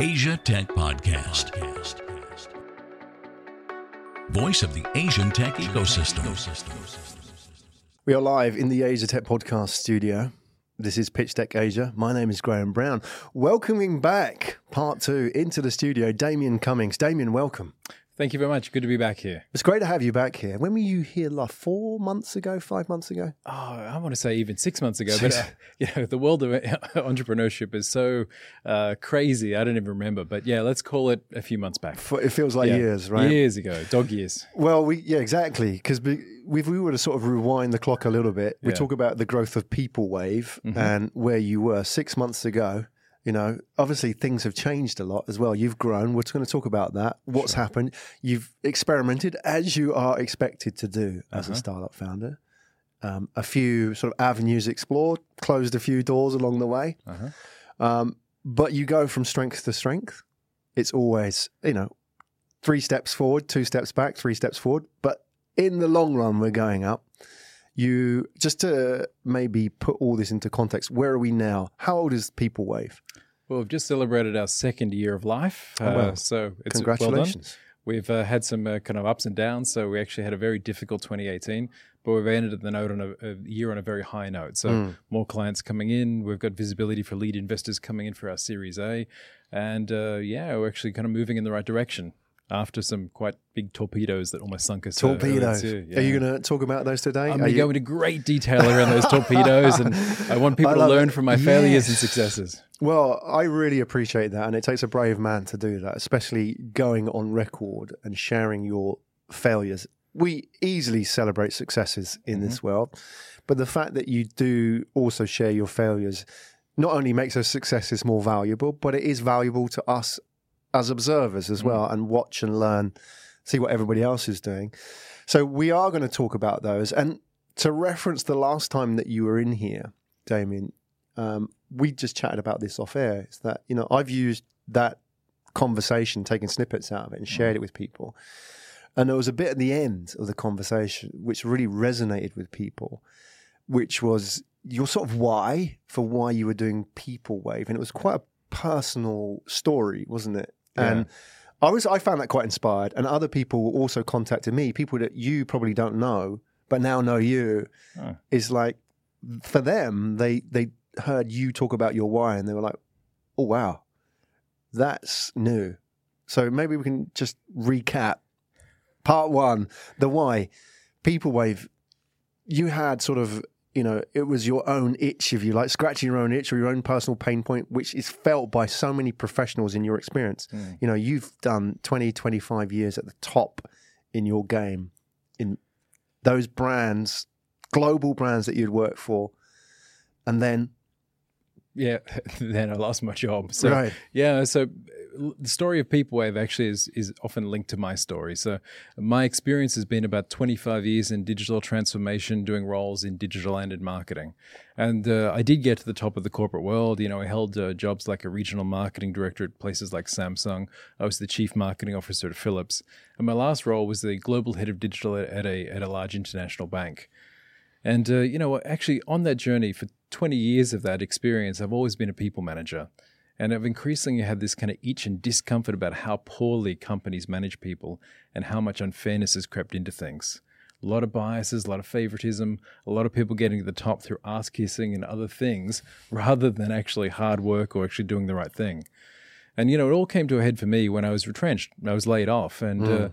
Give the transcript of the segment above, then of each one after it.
Asia Tech Podcast. Voice of the Asian tech ecosystem. We are live in the Asia Tech Podcast studio. This is Pitch Deck Asia. My name is Graham Brown. Welcoming back part two into the studio, Damien Cummings. Damien, welcome. Thank you very much. Good to be back here. It's great to have you back here. When were you here? Like four months ago, five months ago? Oh, I want to say even six months ago, but uh, you know the world of entrepreneurship is so uh, crazy. I don't even remember, but yeah, let's call it a few months back. It feels like yeah. years, right? Years ago, dog years. Well, we yeah, exactly. Because if we were to sort of rewind the clock a little bit, we yeah. talk about the growth of People Wave mm-hmm. and where you were six months ago you know, obviously things have changed a lot as well. You've grown. We're going to talk about that. What's sure. happened? You've experimented as you are expected to do as uh-huh. a startup founder. Um, a few sort of avenues explored, closed a few doors along the way. Uh-huh. Um, but you go from strength to strength. It's always, you know, three steps forward, two steps back, three steps forward. But in the long run, we're going up. You just to maybe put all this into context. Where are we now? How old is People Wave? Well, we've just celebrated our second year of life. Oh, well. Uh, so it's congratulations. Well we've uh, had some uh, kind of ups and downs. So we actually had a very difficult 2018, but we've ended the note on a, a year on a very high note. So mm. more clients coming in. We've got visibility for lead investors coming in for our Series A, and uh, yeah, we're actually kind of moving in the right direction after some quite big torpedoes that almost sunk us. Torpedoes. Yeah. Are you going to talk about those today? I'm going to go into great detail around those torpedoes, and I want people I to learn it. from my failures and successes. Well, I really appreciate that, and it takes a brave man to do that, especially going on record and sharing your failures. We easily celebrate successes in mm-hmm. this world, but the fact that you do also share your failures not only makes those successes more valuable, but it is valuable to us as observers as well mm. and watch and learn, see what everybody else is doing. So we are going to talk about those. And to reference the last time that you were in here, Damien, um, we just chatted about this off air. Is that you know I've used that conversation, taken snippets out of it, and shared mm. it with people. And there was a bit at the end of the conversation which really resonated with people, which was your sort of why for why you were doing People Wave, and it was quite a personal story, wasn't it? And yeah. I was I found that quite inspired. And other people also contacted me, people that you probably don't know, but now know you. Oh. Is like for them, they they heard you talk about your why and they were like, Oh wow, that's new. So maybe we can just recap. Part one, the why. People wave. You had sort of you know, it was your own itch, if you like, scratching your own itch or your own personal pain point, which is felt by so many professionals in your experience. Mm. You know, you've done 20, 25 years at the top in your game, in those brands, global brands that you'd work for. And then. Yeah, then I lost my job. So, right. yeah, so the story of People Wave actually is is often linked to my story. So my experience has been about 25 years in digital transformation, doing roles in digital and in marketing. And uh, I did get to the top of the corporate world. You know, I held uh, jobs like a regional marketing director at places like Samsung. I was the chief marketing officer at Philips, and my last role was the global head of digital at a at a large international bank. And uh, you know, actually, on that journey for 20 years of that experience, I've always been a people manager. And I've increasingly had this kind of itch and discomfort about how poorly companies manage people and how much unfairness has crept into things. A lot of biases, a lot of favoritism, a lot of people getting to the top through ass kissing and other things rather than actually hard work or actually doing the right thing. And, you know, it all came to a head for me when I was retrenched. I was laid off. And, mm. uh,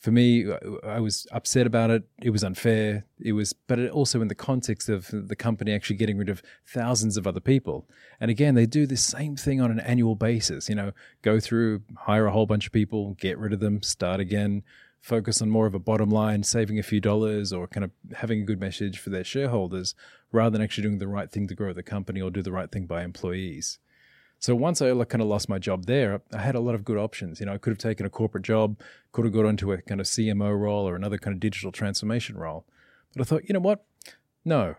for me, I was upset about it. It was unfair. It was, but it also in the context of the company actually getting rid of thousands of other people. And again, they do the same thing on an annual basis. You know, go through, hire a whole bunch of people, get rid of them, start again, focus on more of a bottom line, saving a few dollars, or kind of having a good message for their shareholders, rather than actually doing the right thing to grow the company or do the right thing by employees. So once I kind of lost my job there, I had a lot of good options. You know, I could have taken a corporate job, could have got into a kind of CMO role or another kind of digital transformation role. But I thought, you know what? No.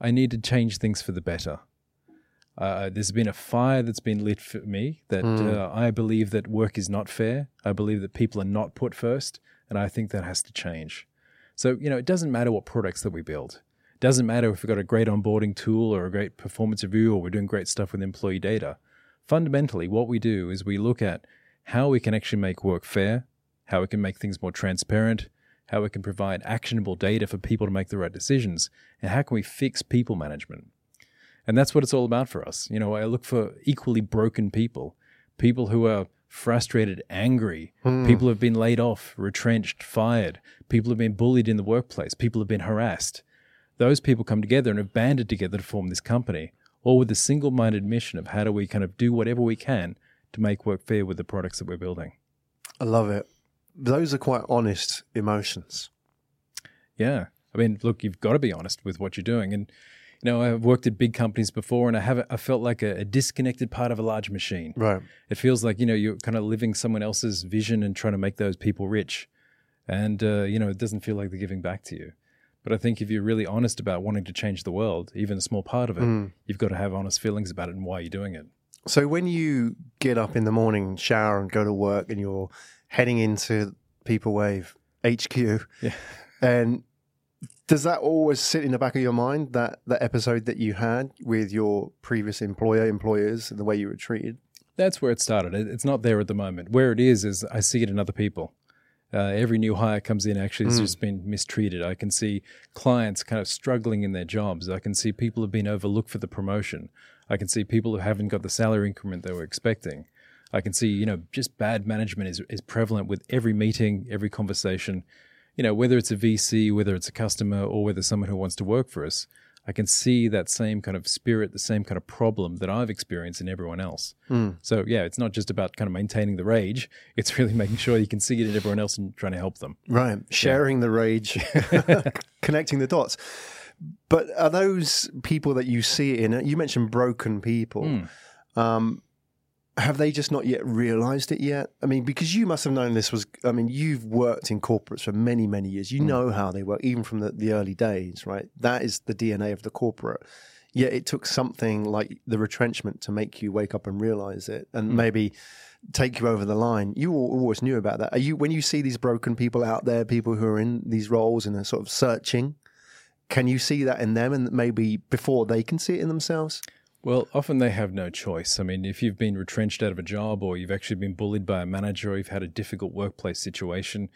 I need to change things for the better. Uh, there's been a fire that's been lit for me that mm. uh, I believe that work is not fair. I believe that people are not put first, and I think that has to change. So, you know, it doesn't matter what products that we build. Doesn't matter if we've got a great onboarding tool or a great performance review or we're doing great stuff with employee data. fundamentally, what we do is we look at how we can actually make work fair, how we can make things more transparent, how we can provide actionable data for people to make the right decisions, and how can we fix people management. And that's what it's all about for us. You know, I look for equally broken people, people who are frustrated, angry, mm. people have been laid off, retrenched, fired, people who have been bullied in the workplace, people have been harassed. Those people come together and have banded together to form this company, all with the single minded mission of how do we kind of do whatever we can to make work fair with the products that we're building. I love it. Those are quite honest emotions. Yeah. I mean, look, you've got to be honest with what you're doing. And you know, I've worked at big companies before, and I have I felt like a, a, disconnected part of a large machine. Right. It feels like you know you're kind of living someone else's vision and trying to make those people rich, and uh, you know it doesn't feel like they're giving back to you. But I think if you're really honest about wanting to change the world, even a small part of it, mm. you've got to have honest feelings about it and why you're doing it. So when you get up in the morning, shower, and go to work, and you're heading into People Wave HQ, yeah. and does that always sit in the back of your mind that that episode that you had with your previous employer employers and the way you were treated that's where it started it's not there at the moment where it is is i see it in other people uh, every new hire comes in actually has mm. just been mistreated. I can see clients kind of struggling in their jobs. I can see people have been overlooked for the promotion. I can see people who haven't got the salary increment they were expecting. I can see you know just bad management is, is prevalent with every meeting every conversation. You know, whether it's a VC, whether it's a customer, or whether someone who wants to work for us, I can see that same kind of spirit, the same kind of problem that I've experienced in everyone else. Mm. So yeah, it's not just about kind of maintaining the rage; it's really making sure you can see it in everyone else and trying to help them. Right, sharing yeah. the rage, connecting the dots. But are those people that you see in? You mentioned broken people. Mm. Um, have they just not yet realized it yet? I mean, because you must have known this was, I mean, you've worked in corporates for many, many years. You mm. know how they work, even from the, the early days, right? That is the DNA of the corporate. Yet it took something like the retrenchment to make you wake up and realize it and mm. maybe take you over the line. You always knew about that. Are you, when you see these broken people out there, people who are in these roles and are sort of searching, can you see that in them and maybe before they can see it in themselves? Well, often they have no choice. I mean, if you've been retrenched out of a job or you've actually been bullied by a manager or you've had a difficult workplace situation,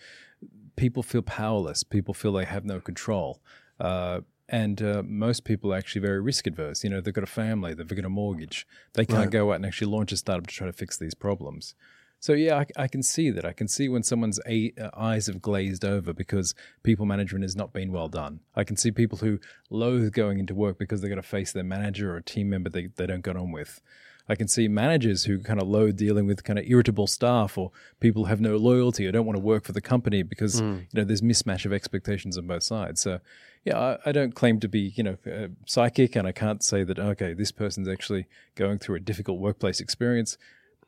people feel powerless. People feel they have no control. Uh, and uh, most people are actually very risk adverse. You know, they've got a family, they've got a mortgage. They can't right. go out and actually launch a startup to try to fix these problems. So yeah, I, I, can see that. I can see when someone's a, uh, eyes have glazed over because people management has not been well done. I can see people who loathe going into work because they've got to face their manager or a team member they, they don't get on with. I can see managers who kind of loathe dealing with kind of irritable staff or people who have no loyalty or don't want to work for the company because mm. you know there's mismatch of expectations on both sides. So yeah, I, I don't claim to be you know uh, psychic, and I can't say that okay, this person's actually going through a difficult workplace experience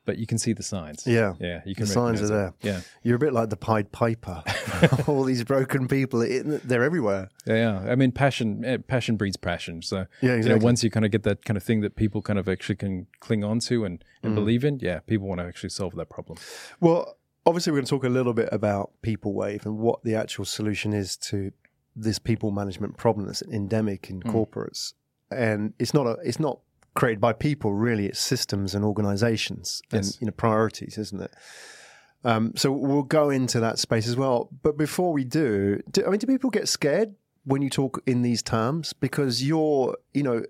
but you can see the signs. Yeah, yeah, you can. The signs are there. It. Yeah, you're a bit like the Pied Piper. All these broken people, they're everywhere. Yeah, yeah. I mean, passion, eh, passion breeds passion. So yeah, exactly. You know, once you kind of get that kind of thing that people kind of actually can cling on to and, and mm. believe in, yeah, people want to actually solve that problem. Well, obviously, we're going to talk a little bit about People Wave and what the actual solution is to this people management problem that's endemic in mm. corporates. And it's not a, it's not created by people. Really, it's systems and organizations and yes. you know priorities, isn't it? Um, so we'll go into that space as well. But before we do, do, I mean, do people get scared when you talk in these terms? Because you're, you know,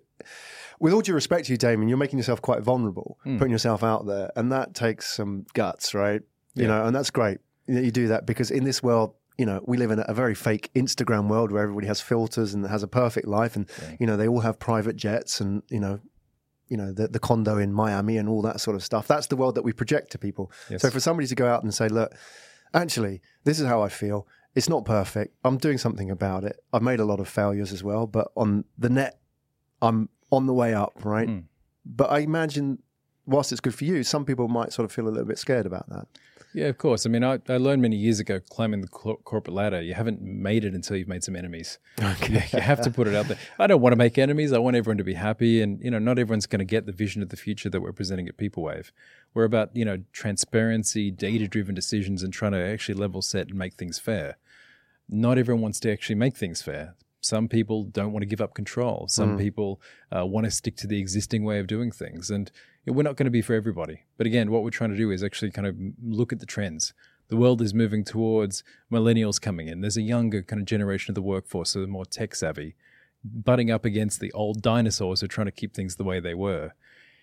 with all due respect to you, Damien, you're making yourself quite vulnerable, mm. putting yourself out there, and that takes some guts, right? You yeah. know, and that's great that you do that because in this world, you know, we live in a very fake Instagram world where everybody has filters and has a perfect life, and yeah. you know, they all have private jets and you know, you know the, the condo in Miami and all that sort of stuff. That's the world that we project to people. Yes. So for somebody to go out and say, look, actually, this is how I feel. It's not perfect. I'm doing something about it. I've made a lot of failures as well, but on the net, I'm on the way up, right? Mm. But I imagine, whilst it's good for you, some people might sort of feel a little bit scared about that. Yeah, of course. I mean, I, I learned many years ago climbing the corporate ladder, you haven't made it until you've made some enemies. Okay. You, you have to put it out there. I don't want to make enemies. I want everyone to be happy. And, you know, not everyone's going to get the vision of the future that we're presenting at PeopleWave. We're about, you know, transparency, data driven decisions, and trying to actually level set and make things fair. Not everyone wants to actually make things fair. Some people don't want to give up control. Some mm. people uh, want to stick to the existing way of doing things. And we're not going to be for everybody. But again, what we're trying to do is actually kind of look at the trends. The world is moving towards millennials coming in. There's a younger kind of generation of the workforce, so they're more tech savvy, butting up against the old dinosaurs who are trying to keep things the way they were.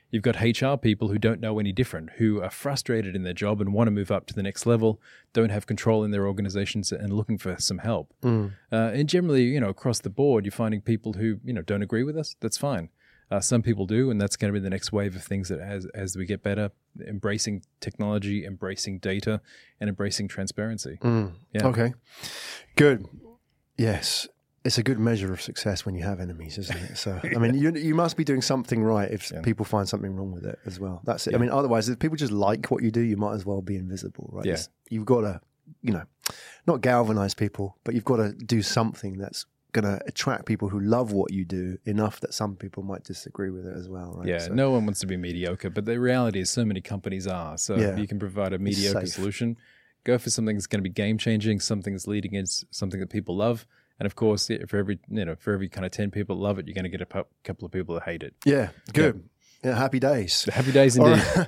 You've got HR people who don't know any different, who are frustrated in their job and want to move up to the next level, don't have control in their organizations and looking for some help. Mm. Uh, and generally, you know, across the board, you're finding people who, you know, don't agree with us. That's fine. Uh, some people do, and that's going to be the next wave of things that as as we get better, embracing technology, embracing data, and embracing transparency. Mm. Yeah. Okay. Good. Yes it's a good measure of success when you have enemies, isn't it? So, I mean, you you must be doing something right if yeah. people find something wrong with it as well. That's it. Yeah. I mean, otherwise, if people just like what you do, you might as well be invisible, right? Yeah. you've got to, you know, not galvanize people, but you've got to do something that's going to attract people who love what you do enough that some people might disagree with it as well, right? Yeah, so, no one wants to be mediocre, but the reality is so many companies are. So yeah. you can provide a mediocre solution. Go for something that's going to be game changing, something that's leading into something that people love and of course, for every you know, for every kind of ten people that love it, you're going to get a pu- couple of people that hate it. Yeah, good. Yeah, yeah happy days. Happy days indeed.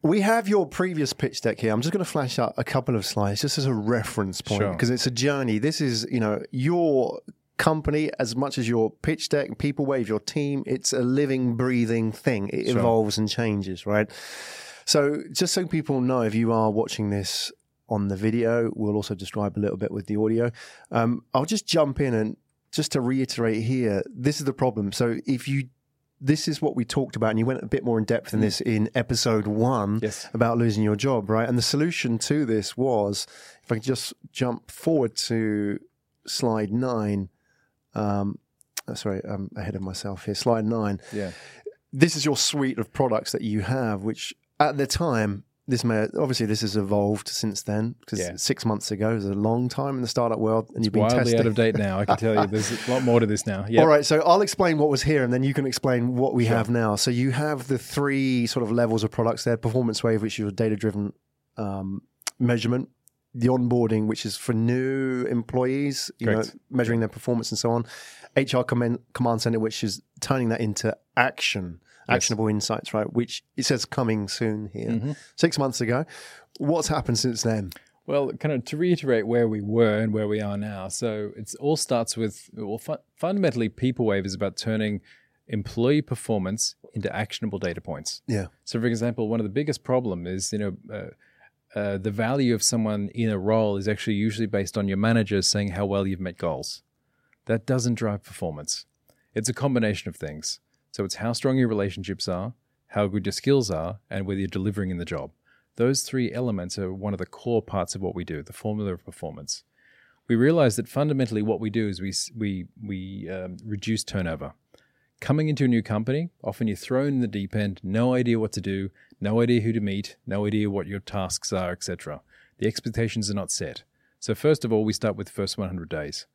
We have your previous pitch deck here. I'm just going to flash up a couple of slides just as a reference point because sure. it's a journey. This is, you know, your company as much as your pitch deck, people wave, your team. It's a living, breathing thing. It sure. evolves and changes, right? So, just so people know, if you are watching this on the video. We'll also describe a little bit with the audio. Um, I'll just jump in and just to reiterate here, this is the problem. So if you this is what we talked about, and you went a bit more in depth in mm. this in episode one yes. about losing your job, right? And the solution to this was, if I could just jump forward to slide nine. Um, oh, sorry, I'm ahead of myself here. Slide nine. Yeah. This is your suite of products that you have, which at the time this may obviously this has evolved since then because yeah. six months ago is a long time in the startup world, and it's you've been wildly testing. out of date now. I can tell you, there's a lot more to this now. Yep. All right, so I'll explain what was here, and then you can explain what we sure. have now. So you have the three sort of levels of products there: performance wave, which is your data-driven um, measurement. The onboarding, which is for new employees, you Correct. know, measuring their performance and so on. HR command, command center, which is turning that into action actionable insights, right? Which it says coming soon here. Mm-hmm. Six months ago. What's happened since then? Well, kind of to reiterate where we were and where we are now. So it all starts with, well, fu- fundamentally, PeopleWave is about turning employee performance into actionable data points. Yeah. So, for example, one of the biggest problem is, you know, uh, uh, the value of someone in a role is actually usually based on your manager saying how well you've met goals. That doesn't drive performance. It's a combination of things. So it's how strong your relationships are, how good your skills are, and whether you're delivering in the job. Those three elements are one of the core parts of what we do, the formula of performance. We realize that fundamentally what we do is we, we, we um, reduce turnover. Coming into a new company, often you're thrown in the deep end, no idea what to do, no idea who to meet, no idea what your tasks are, etc. The expectations are not set. So, first of all, we start with the first 100 days.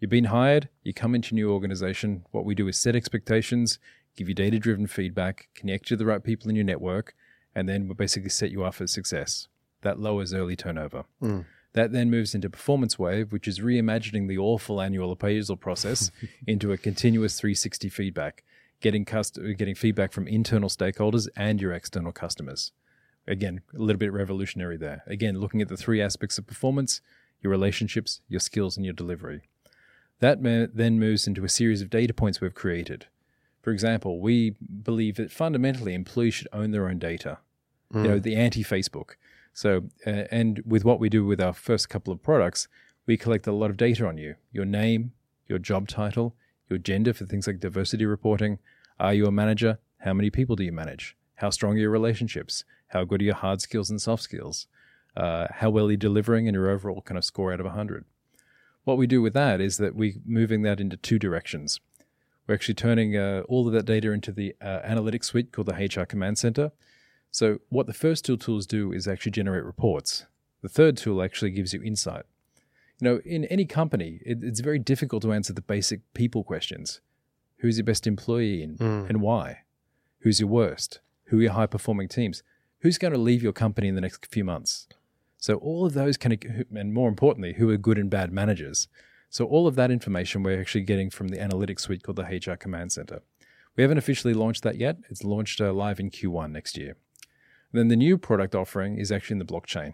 You've been hired, you come into a new organization. What we do is set expectations, give you data driven feedback, connect you to the right people in your network, and then we basically set you up for success. That lowers early turnover. Mm. That then moves into performance wave, which is reimagining the awful annual appraisal process into a continuous 360 feedback, getting cust- getting feedback from internal stakeholders and your external customers. Again, a little bit revolutionary there. Again, looking at the three aspects of performance your relationships, your skills, and your delivery. That then moves into a series of data points we've created. For example, we believe that fundamentally employees should own their own data. Mm. You know, hmm. the anti-Facebook. So, uh, and with what we do with our first couple of products, we collect a lot of data on you: your name, your job title, your gender for things like diversity reporting. Are you a manager? How many people do you manage? How strong are your relationships? How good are your hard skills and soft skills? Uh, how well are you delivering, and your overall kind of score out of 100? What we do with that is that we're moving that into two directions. We're actually turning uh, all of that data into the uh, analytics suite called the HR Command Center. So, what the first two tools do is actually generate reports. The third tool actually gives you insight. You know, in any company, it, it's very difficult to answer the basic people questions who's your best employee and, mm. and why? Who's your worst? Who are your high performing teams? Who's going to leave your company in the next few months? So all of those can, and more importantly, who are good and bad managers. So all of that information we're actually getting from the analytics suite called the HR Command Center. We haven't officially launched that yet. It's launched uh, live in Q1 next year. And then the new product offering is actually in the blockchain.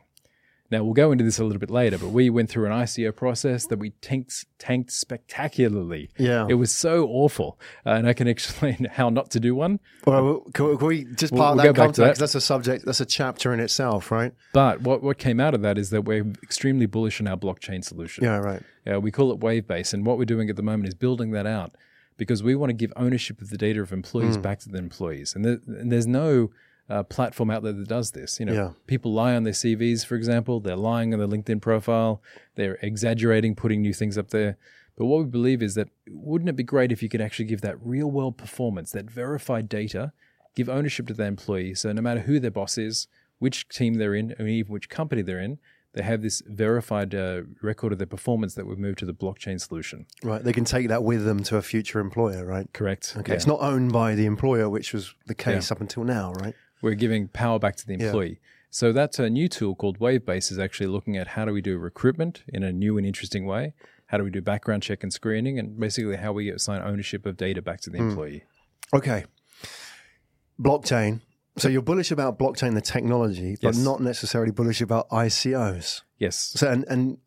Now, we'll go into this a little bit later, but we went through an ICO process that we tanked, tanked spectacularly. Yeah. It was so awful. Uh, and I can explain how not to do one. Well, can we, can we just We'll- part we'll that to that. context? That's a subject, that's a chapter in itself, right? But what, what came out of that is that we're extremely bullish on our blockchain solution. Yeah, right. Uh, we call it Wavebase, and what we're doing at the moment is building that out because we want to give ownership of the data of employees back to the employees. And, there, and there's no uh, platform out there that does this. You know, Yeah. people lie on their CVs, for example. They're lying on their LinkedIn profile. They're exaggerating, putting new things up there. But what we believe is that wouldn't it be great if you could actually give that real world performance, that verified data, give ownership to the employee. So no matter who their boss is, which team they're in, and even which company they're in, they have this verified uh, record of their performance that we've moved to the blockchain solution. Right. They can take that with them to a future employer, right? Correct. Okay. Yeah. It's not owned by the employer, which was the case up until now, right? We're giving power back to the employee. So that's a new tool called Wavebase is actually looking at how do we do recruitment in a new and interesting way. How do we do background check and screening, and basically how we assign ownership of data back to the hmm. employee. Okay. Blockchain. So you're bullish about blockchain, the technology, but Yes. not necessarily bullish about ICOs. Yes. So, and, and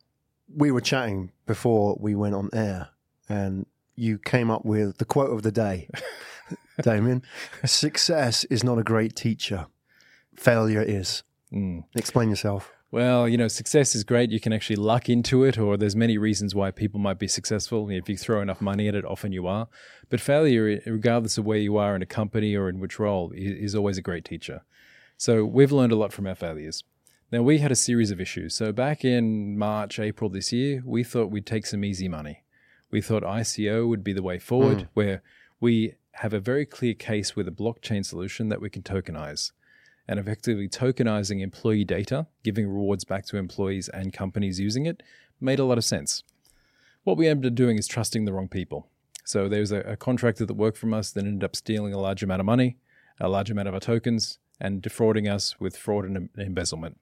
we were chatting before we went on air, and you came up with the quote of the day, Damien. Success is not a great teacher. Failure is. Mm. Explain yourself. Well, you know, success is great. You can actually luck into it, or there's many reasons why people might be successful. If you throw enough money at it, often you are. But failure, regardless of where you are in a company or in which role, is always a great teacher. So we've learned a lot from our failures. Now, we had a series of issues. So back in March, April this year, we thought we'd take some easy money. We thought ICO would be the way forward, where we have a very clear case with a blockchain solution that we can tokenize and effectively tokenizing employee data, giving rewards back to employees and companies using it, made a lot of sense. What we ended up doing is trusting the wrong people. So there was a, a contractor that worked from us that ended up stealing a large amount of money, a large amount of our tokens, and defrauding us with fraud and em- embezzlement.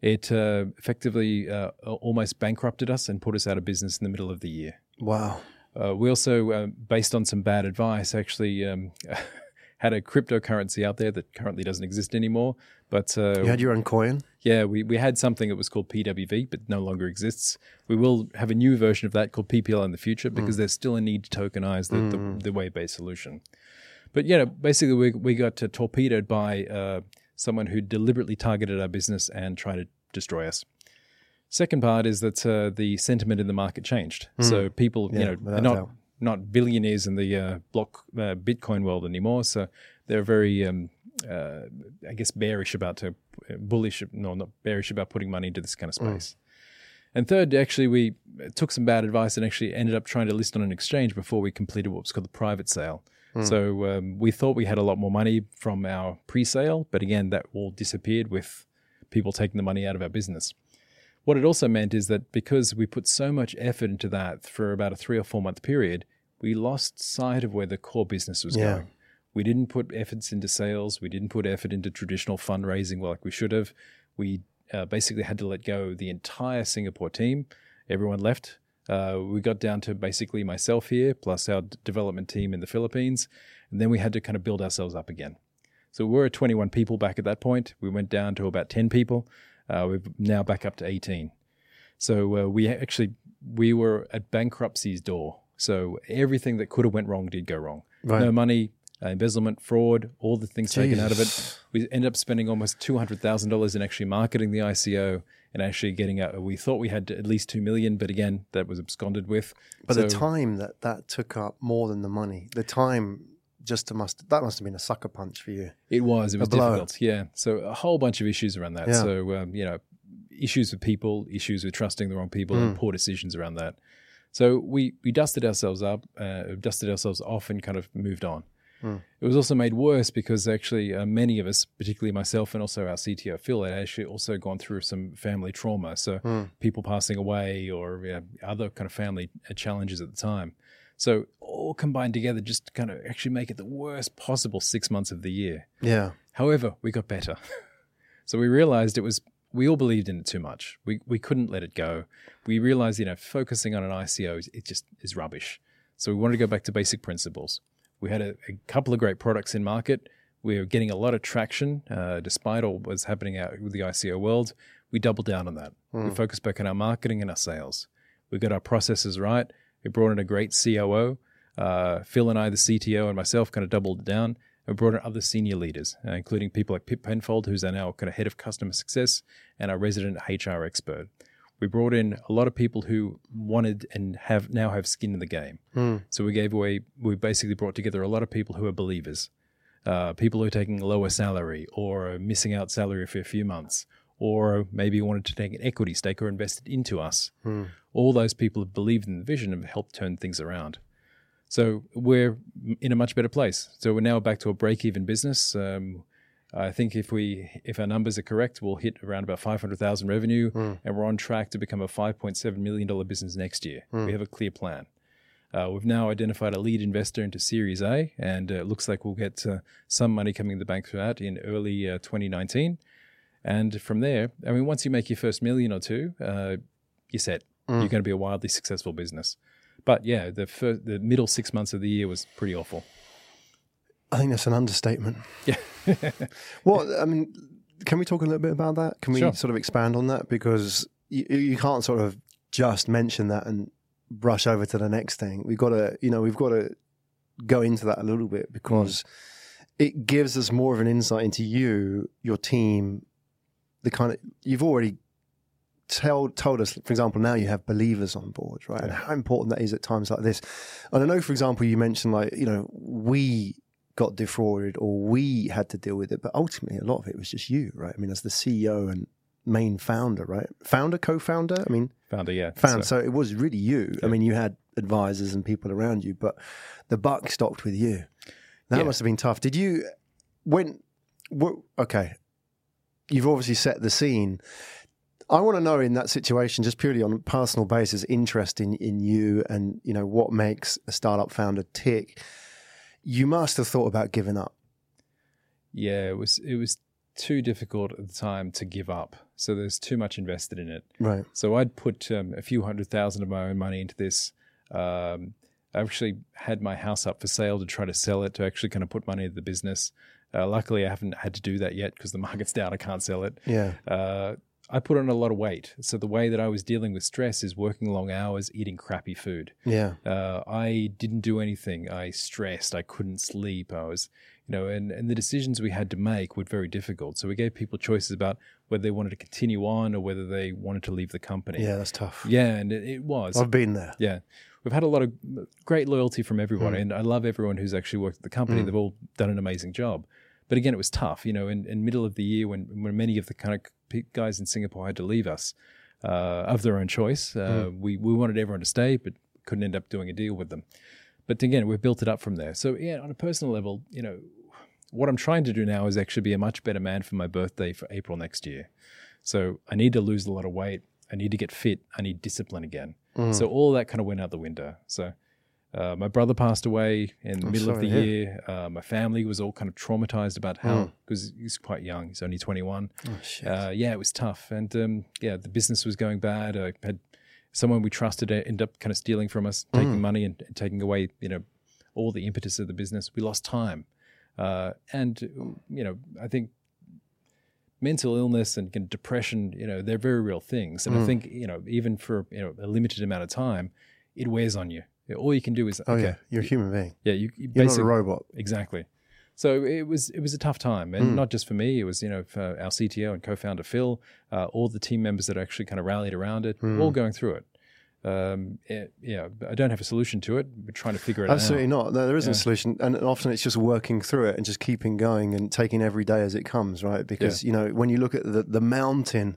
It uh, effectively uh, almost bankrupted us and put us out of business in the middle of the year. Wow. Uh, we also, uh, based on some bad advice, actually um, had a cryptocurrency out there that currently doesn't exist anymore. But uh, You had your own coin? yeah, we, we had something that was called PWV, but no longer exists. We will have a new version of that called PPL in the future because there's still a need to tokenize the, the, the wave based solution. But yeah, basically, we, we got uh, torpedoed by uh, someone who deliberately targeted our business and tried to destroy us. Second part is that uh, the sentiment in the market changed. So people, you know, are not doubt. not billionaires in the uh, block uh, Bitcoin world anymore. So they're very, um, uh, I guess, bearish about to bullish, no, not bearish about putting money into this kind of space. And third, actually, we took some bad advice and actually ended up trying to list on an exchange before we completed what was called the private sale. So um, we thought we had a lot more money from our pre-sale, but again, that all disappeared with people taking the money out of our business. What it also meant is that because we put so much effort into that for about a three or four month period, we lost sight of where the core business was Yeah. going. We didn't put efforts into sales. We didn't put effort into traditional fundraising like we should have. We uh, basically had to let go the entire Singapore team. Everyone left. Uh, we got down to basically myself here, plus our development team in the Philippines. And then we had to kind of build ourselves up again. So we were 21 people back at that point. We went down to about 10 people. Uh, we're now back up to 18. So uh, we actually we were at bankruptcy's door. So everything that could have went wrong did go wrong. Right. No money, uh, embezzlement, fraud, all the things taken out of it. We ended up spending almost two hundred thousand dollars in actually marketing the ICO and actually getting out. We thought we had at least two million, but again, that was absconded with. But the time that that took up more than the money, the time just to must that must have been a sucker punch for you. It was. It was difficult. Yeah. So a whole bunch of issues around that. Yeah. So um, you know, issues with people, issues with trusting the wrong people, Hmm. and poor decisions around that. So we we dusted ourselves up, uh, dusted ourselves off, and kind of moved on. Hmm. It was also made worse because actually uh, many of us, particularly myself and also our CTO Phil, had actually also gone through some family trauma. So Hmm. people passing away or you know, other kind of family uh, challenges at the time. So all combined together, just to kind of actually make it the worst possible six months of the year. Yeah. However, we got better. so we realized it was we all believed in it too much. We we couldn't let it go. We realized, you know, focusing on an ICO is- it just is rubbish. So we wanted to go back to basic principles. We had a, a couple of great products in market. We were getting a lot of traction uh, despite all what was happening out with the ICO world. We doubled down on that. Mm. We hmm. focused back on our marketing and our sales. We got our processes right. We brought in a great COO. Uh, Phil and I, the CTO, and myself kind of doubled down. We brought in other senior leaders, uh, including people like Pip Penfold, who's our now kind of head of customer success and our resident HR expert. We brought in a lot of people who wanted and have now have skin in the game. Mm. So we gave away, we basically brought together a lot of people who are believers, uh, people who are taking lower salary or missing out salary for a few months, or maybe wanted to take an equity stake or invested into us. Mm. All those people have believed in the vision and have helped turn things around. So we're in a much better place. So we're now back to a break-even business. Um, I think if we if our numbers are correct, we'll hit around about five hundred thousand revenue, mm. and we're on track to become a five point seven million dollar business next year. Mm. We have a clear plan. Uh, we've now identified a lead investor into Series A, and uh, it looks like we'll get uh, some money coming in the bank for that in early uh, 2019. And from there, I mean, once you make your first million or two, uh, you're set. Mm. You're going to be a wildly successful business. But yeah, the first, the middle six months of the year was pretty awful. I think that's an understatement. Yeah. well, I mean, can we talk a little bit about that? Can we sure. sort of expand on that because you, you can't sort of just mention that and brush over to the next thing. We've got to, you know, we've got to go into that a little bit because mm. it gives us more of an insight into you, your team, the kind of you've already tell, told us, for example, now you have believers on board, right? Yeah. And how important that is at times like this. And I know, for example, you mentioned like, you know, we got defrauded or we had to deal with it, but ultimately a lot of it was just you, right? I mean, as the CEO and main founder, right? Founder, co-founder. I mean, founder, yeah. Founder. So, so it was really you. Yeah. I mean, you had advisors and people around you, but the buck stopped with you. That yeah. must have been tough. Did you when? okay, you've obviously set the scene. I want to know in that situation, just purely on a personal basis, interest in, in you and you know what makes a startup founder tick. You must have thought about giving up. Yeah, it was it was too difficult at the time to give up. So there's too much invested in it. Right. So I'd put um, a few hundred thousand of my own money into this. Um, I actually had my house up for sale to try to sell it to actually kind of put money into the business. Uh, luckily, I haven't had to do that yet because the market's down. I can't sell it. Yeah. Uh, I put on a lot of weight. So the way that I was dealing with stress is working long hours, eating crappy food. Yeah. Uh, I didn't do anything. I stressed. I couldn't sleep. I was, you know, and, and the decisions we had to make were very difficult. So we gave people choices about whether they wanted to continue on or whether they wanted to leave the company. Yeah, that's tough. Yeah, and it, it was. I've been there. Yeah. We've had a lot of great loyalty from everyone, mm. and I love everyone who's actually worked at the company. Mm. They've all done an amazing job. But again, it was tough, you know, in, in middle of the year when, when many of the kind of guys in Singapore had to leave us uh, of their own choice. Uh, mm. we, we wanted everyone to stay, but couldn't end up doing a deal with them. But again, we've built it up from there. So yeah, on a personal level, you know, what I'm trying to do now is actually be a much better man for my birthday for April next year. So I need to lose a lot of weight. I need to get fit. I need discipline again. Mm. So all that kind of went out the window. So uh, my brother passed away in the I'm middle sorry, of the year. Uh, my family was all kind of traumatized about how because mm. he's quite young. He's only 21. Oh, uh, yeah, it was tough, and um, yeah, the business was going bad. I had someone we trusted end up kind of stealing from us, taking mm. money and, and, taking away, you know, all the impetus of the business. We lost time, uh, and you know, I think mental illness and depression, you know, they're very real things, and mm. I think you know, even for you know a limited amount of time, it wears on you all you can do is oh okay, yeah, you're a human being. Yeah, you, you are not a robot. Exactly. So it was it was a tough time, and mm. not just for me. It was you know for our CTO and co-founder Phil, uh, all the team members that actually kind of rallied around it, mm. all going through it. Um, it, yeah, I don't have a solution to it. We're trying to figure it Absolutely out. Absolutely not. No, there isn't yeah. a solution, and often it's just working through it and just keeping going and taking every day as it comes, right? Because yeah. you know when you look at the the mountain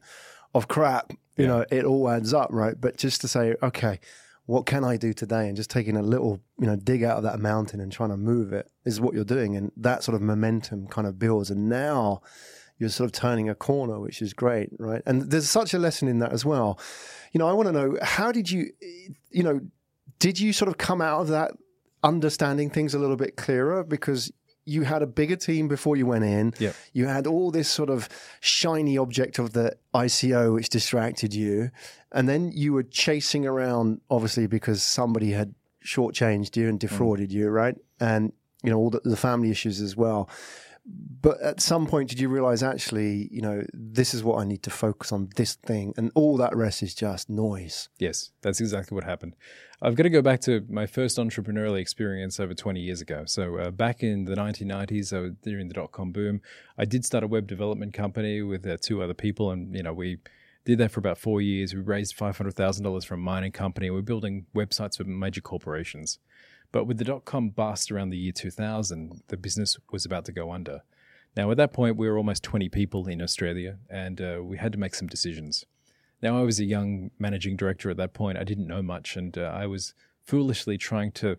of crap, you yeah. know it all adds up, right? But just to say, okay what can I do today? And just taking a little, you know, dig out of that mountain and trying to move it is what you're doing. And that sort of momentum kind of builds. And now you're sort of turning a corner, which is great, right? And there's such a lesson in that as well. You know, I want to know how did you, you know, did you sort of come out of that understanding things a little bit clearer? Because you had a bigger team before you went in. Yep. You had all this sort of shiny object of the ICO which distracted you. And then you were chasing around, obviously, because somebody had shortchanged you and defrauded mm. you, right? And you know all the, the family issues as well. But at some point, did you realize actually, you know, this is what I need to focus on, this thing, and all that rest is just noise? Yes, that's exactly what happened. I've got to go back to my first entrepreneurial experience over 20 years ago. So, uh, back in the 1990s, uh, during the dot com boom, I did start a web development company with uh, two other people, and you know, we did that for about four years. We raised $500,000 from a mining company. We're building websites for major corporations. But with the dot com bust around the year 2000, the business was about to go under. Now, at that point, we were almost 20 people in Australia, and uh, we had to make some decisions. Now, I was a young managing director at that point. I didn't know much, and uh, I was foolishly trying to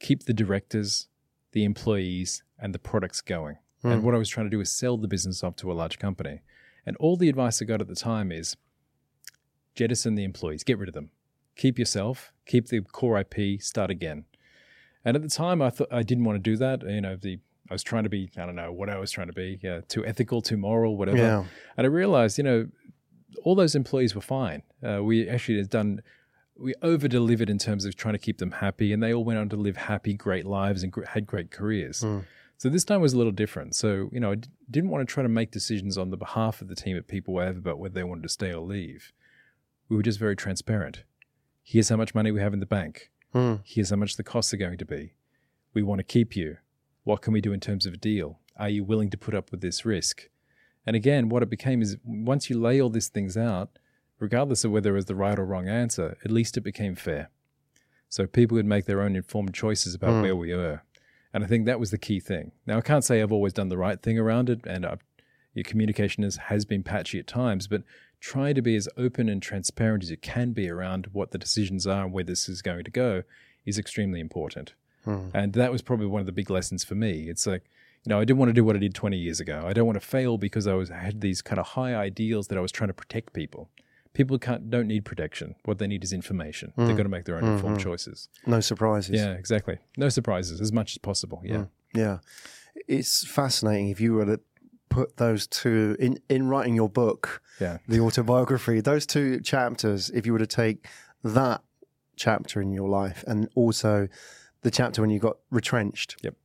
keep the directors, the employees, and the products going. Mm. And what I was trying to do is sell the business off to a large company. And all the advice I got at the time is jettison the employees, get rid of them. Keep yourself, keep the core IP, start again. And at the time, I thought I didn't want to do that. You know, the I was trying to be I don't know what I was trying to be, yeah, too ethical, too moral, whatever. Yeah. And I realized, you know, all those employees were fine. Uh, we actually had done we over delivered in terms of trying to keep them happy, and they all went on to live happy, great lives and gr- had great careers. Mm. So this time was a little different. So you know, I d- didn't want to try to make decisions on the behalf of the team at People Wave about whether they wanted to stay or leave. We were just very transparent. Here's how much money we have in the bank. Mm. Here's how much the costs are going to be. We want to keep you. What can we do in terms of a deal? Are you willing to put up with this risk? And again, what it became is once you lay all these things out, regardless of whether it was the right or wrong answer, at least it became fair. So people could make their own informed choices about mm. where we were. And I think that was the key thing. Now, I can't say I've always done the right thing around it, and I've, your communication is, has been patchy at times, but try to be as open and transparent as you can be around what the decisions are and where this is going to go is extremely important. Hmm. And that was probably one of the big lessons for me. It's like, you know, I didn't want to do what I did 20 years ago. I don't want to fail because I was I had these kind of high ideals that I was trying to protect people. People can't don't need protection. What they need is information. Mm. They've hmm. got to make their own mm-hmm. informed choices. No surprises. Yeah, exactly. No surprises as much as possible. Yeah. Mm. Yeah. It's fascinating if you were to put those two in in writing your book, yeah, the autobiography, those two chapters, if you were to take that chapter in your life and also the chapter when you got retrenched. Yep.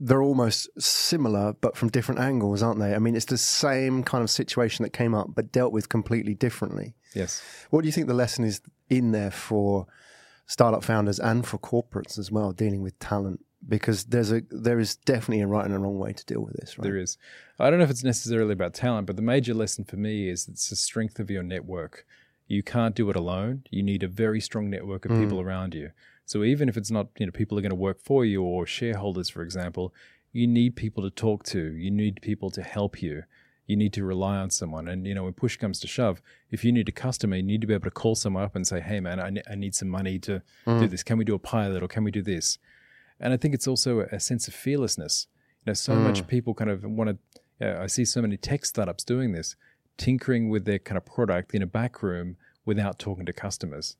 They're almost similar, but from different angles, aren't they? I mean, it's the same kind of situation that came up, but dealt with completely differently. Yes. What do you think the lesson is in there for startup founders and for corporates as well, dealing with talent because there's a there is definitely a right and a wrong way to deal with this. Right? There is. I don't know if it's necessarily about talent, but the major lesson for me is it's the strength of your network. You can't do it alone. You need a very strong network of mm. people around you. So even if it's not, you know, people are going to work for you or shareholders, for example, you need people to talk to. You need people to help you. You need to rely on someone. And, you know, when push comes to shove, if you need a customer, you need to be able to call someone up and say, hey, man, I, ne- I need some money to mm. do this. Can we do a pilot or can we do this? And I think it's also a sense of fearlessness. You know, so mm. much people kind of want to. You know, I see so many tech startups doing this, tinkering with their kind of product in a back room without talking to customers.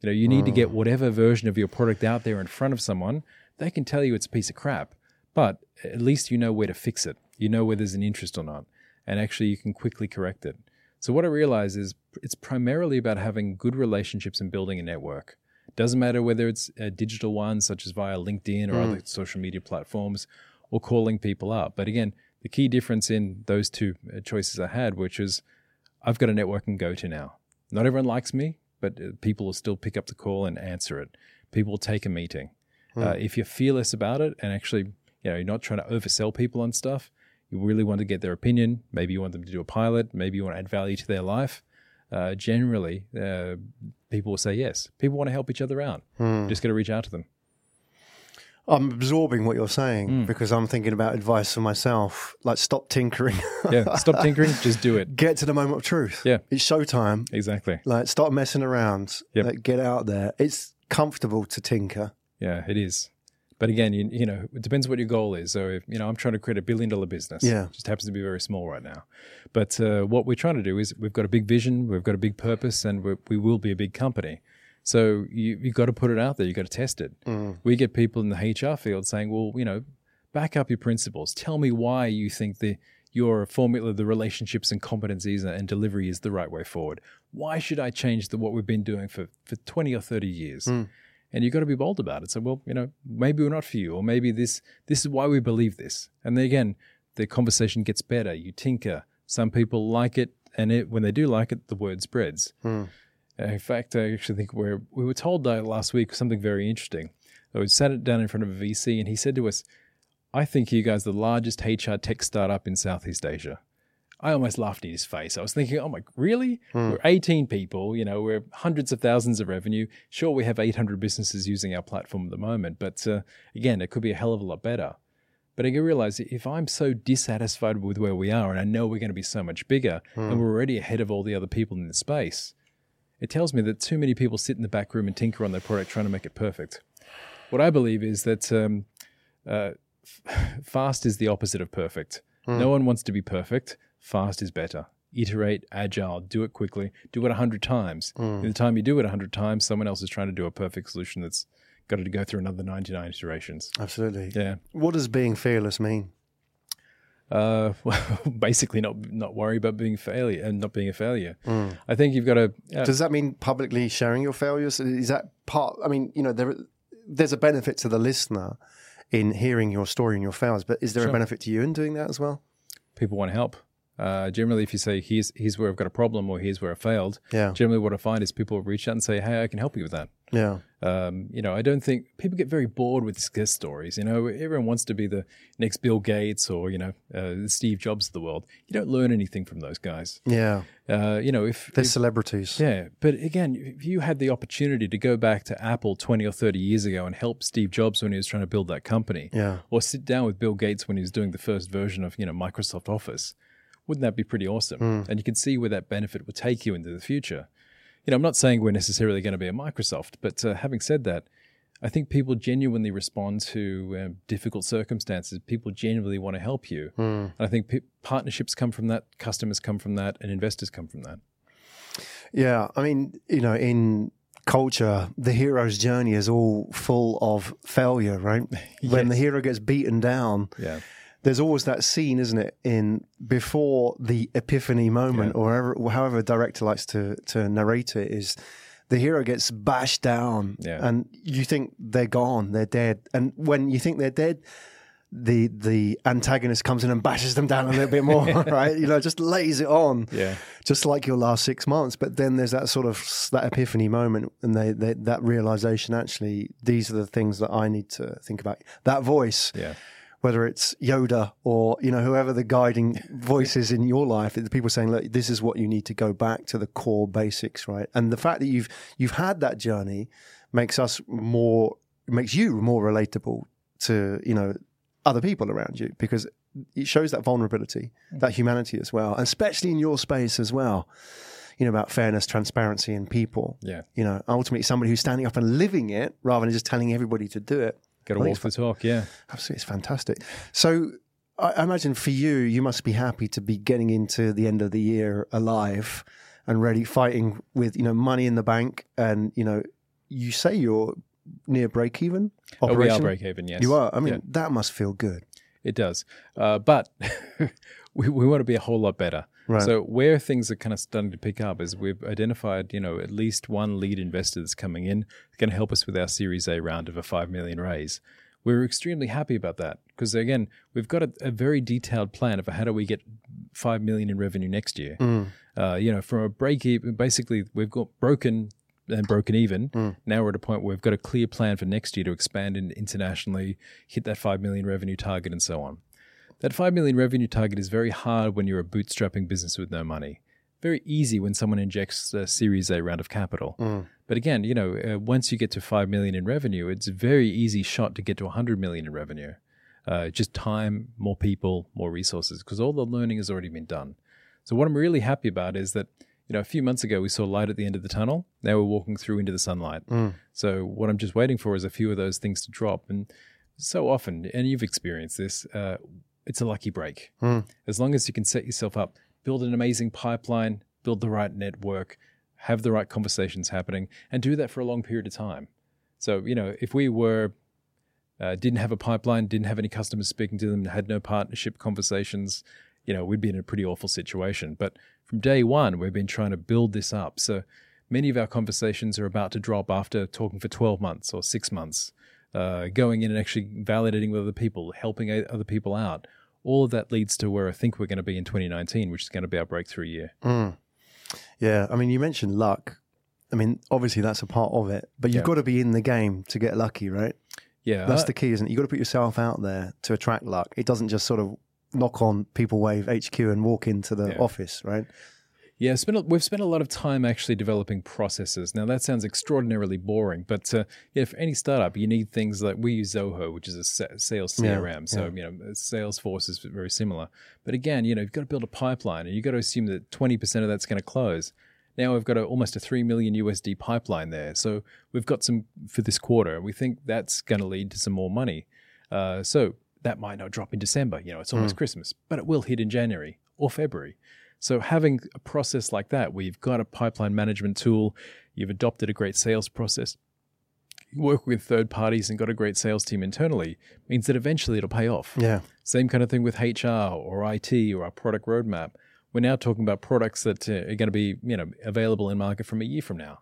You know, you need mm. to get mm. whatever version of your product out there in front of someone. They can tell you it's a piece of crap, but at least you know where to fix it. You know where there's an interest or not, and actually you can quickly correct it. So what I realize is it's primarily about having good relationships and building a network. Doesn't matter whether it's a digital one, such as via LinkedIn or mm. other social media platforms, or calling people up. But again, the key difference in those two uh, choices I had, which is I've got a network and go to now. Not everyone likes me, but uh, people will still pick up the call and answer it. People will take a meeting. Mm. Uh, if you're fearless about it and actually, you know, you're not trying to oversell people on stuff, you really want to get their opinion. Maybe you want them to do a pilot. Maybe you want to add value to their life. Uh, generally, uh, people will say yes. People want to help each other out. Mm. Just got to reach out to them. I'm absorbing what you're saying mm. because I'm thinking about advice for myself. Like, stop tinkering. yeah, stop tinkering. Just do it. Get to the moment of truth. Yeah, it's showtime. Exactly. Like, stop messing around. Yep. Like, get out there. It's comfortable to tinker. Yeah, it is. But again, you, you know, it depends what your goal is. So, if, you know, I'm trying to create a billion dollar business. Yeah. It just happens to be very small right now. But uh, what we're trying to do is we've got a big vision, we've got a big purpose, and we we will be a big company. So you you got to put it out there. You've got to test it. Mm. We get people in the HR field saying, "Well, you know, back up your principles. Tell me why you think the your formula, the relationships and competencies and delivery is the right way forward. Why should I change the what we've been doing for for twenty or thirty years?" Mm. And you've got to be bold about it. So, well, you know, maybe we're not for you, or maybe this this is why we believe this. And then again, the conversation gets better. You tinker. Some people like it, and it, when they do like it, the word spreads. Hmm. In fact, I actually think we we were told that last week something very interesting. We sat down in front of a VC, and he said to us, "I think you guys are the largest HR tech startup in Southeast Asia." I almost laughed in his face. I was thinking, oh my, really? Hmm. We're 18 people, you know, we're hundreds of thousands of revenue. Sure, we have 800 businesses using our platform at the moment, but uh, again, it could be a hell of a lot better. But I realize if I'm so dissatisfied with where we are and I know we're going to be so much bigger hmm. and we're already ahead of all the other people in the space, it tells me that too many people sit in the back room and tinker on their product trying to make it perfect. What I believe is that um, uh, fast is the opposite of perfect. Hmm. No one wants to be perfect fast is better. Iterate, agile, do it quickly, do it 100 times. Mm. In the time you do it 100 times, someone else is trying to do a perfect solution that's got to go through another 99 iterations. Absolutely. Yeah. What does being fearless mean? Uh, well, basically not not worry about being failure and not being a failure. Mm. I think you've got to. Uh, Does that mean publicly sharing your failures? Is that part? I mean, you know, there there's a benefit to the listener in hearing your story and your failures, but is there sure. a benefit to you in doing that as well? People want to help. Uh, generally, if you say here's here's where I've got a problem or here's where I failed, yeah. Generally, what I find is people reach out and say, "Hey, I can help you with that." Yeah. Um, you know, I don't think people get very bored with success stories. You know, everyone wants to be the next Bill Gates or you know uh, Steve Jobs of the world. You don't learn anything from those guys. Yeah. Uh, you know, if they're if, celebrities. Yeah, but again, if you had the opportunity to go back to Apple twenty or thirty years ago and help Steve Jobs when he was trying to build that company, yeah, or sit down with Bill Gates when he was doing the first version of you know Microsoft Office wouldn't that be pretty awesome? Mm. And you can see where that benefit would take you into the future. You know, I'm not saying we're necessarily going to be a Microsoft, but uh, having said that, I think people genuinely respond to uh, difficult circumstances. People genuinely want to help you. Mm. And I think p- partnerships come from that, customers come from that, and investors come from that. Yeah. I mean, you know, in culture, the hero's journey is all full of failure, right? yes. When the hero gets beaten down. Yeah there's always that scene, isn't it, in before the epiphany moment, yeah. or however, however director likes to to narrate it, is the hero gets bashed down, yeah. and you think they're gone, they're dead, and when you think they're dead. The the antagonist comes in and bashes them down a little bit more, right? You know, just lays it on, yeah. Just like your last six months, but then there's that sort of that epiphany moment, and they, they that realization. Actually, these are the things that I need to think about. That voice, yeah whether it's Yoda or you know whoever the guiding voice is in your life, the people saying, "Look, this is what you need to go back to the core basics, right?" And the fact that you've you've had that journey makes us more makes you more relatable to you know other people around you because it shows that vulnerability, mm. that humanity as well, and especially in your space as well. You know about fairness, transparency, and people. Yeah. You know, ultimately somebody who's standing up and living it rather than just telling everybody to do it. Got to walk the talk, yeah. Absolutely, it's fantastic. So, I imagine for you, you must be happy to be getting into the end of the year alive and ready, fighting with you know money in the bank, and you know, you say you're near break even. Oh, we are break even. Yes, you are. I mean, yeah. that must feel good. It does, uh, but we, we want to be a whole lot better. Right. So where things are kind of starting to pick up is we've identified, you know, at least one lead investor that's coming in going to help us with our Series A round of a five million raise. We're extremely happy about that because again, we've got a, a, very detailed plan of how do we get five million in revenue next year. Mm. Uh, you know, from a break even, basically we've got broken and broken even. Mm. Now we're at a point where we've got a clear plan for next year to expand in, internationally, hit that five million revenue target, and so on. That 5 million revenue target is very hard when you're a bootstrapping business with no money. Very easy when someone injects a Series A round of capital. Mm. But again, you know, uh, once you get to 5 million in revenue, it's a very easy shot to get to 100 million in revenue. Uh, just time, more people, more resources, because all the learning has already been done. So what I'm really happy about is that you know, a few months ago we saw light at the end of the tunnel. Now we're walking through into the sunlight. Mm. So what I'm just waiting for is a few of those things to drop. And so often, and you've experienced this, uh, it's a lucky break. Mm. As long as you can set yourself up, build an amazing pipeline, build the right network, have the right conversations happening, and do that for a long period of time. So, you know, if we were uh, didn't have a pipeline, didn't have any customers speaking to them, had no partnership conversations, you know, we'd be in a pretty awful situation. But from day one, we've been trying to build this up. So Many of our conversations are about to drop after talking for 12 months or six months, uh, going in and actually validating with other people, helping other people out. All of that leads to where I think we're going to be in 2019, which is going to be our breakthrough year. Mm. Yeah. I mean, you mentioned luck. I mean, obviously that's a part of it, but you've yeah. got to be in the game to get lucky, right? Yeah. That's the key, isn't it? You've got to put yourself out there to attract luck. It doesn't just sort of knock on People Wave HQ and walk into the yeah. office, right? Yeah, spent we've spent a lot of time actually developing processes. Now that sounds extraordinarily boring, but uh, yeah, for any startup, you need things like we use Zoho, which is a sales CRM. Yeah, so yeah. you know, Salesforce is very similar. But again, you know, you've got to build a pipeline, and you've got to assume that twenty percent of that's going to close. Now we've got a, almost a three million USD pipeline there, so we've got some for this quarter. We think that's going to lead to some more money. Uh, so that might not drop in December. You know, it's almost mm. Christmas, but it will hit in January or February. So having a process like that, where you've got a pipeline management tool, you've adopted a great sales process, you work with third parties and got a great sales team internally, means that eventually it'll pay off. Yeah. Same kind of thing with HR or IT or our product roadmap. We're now talking about products that uh, are going to be, you know, available in market from a year from now.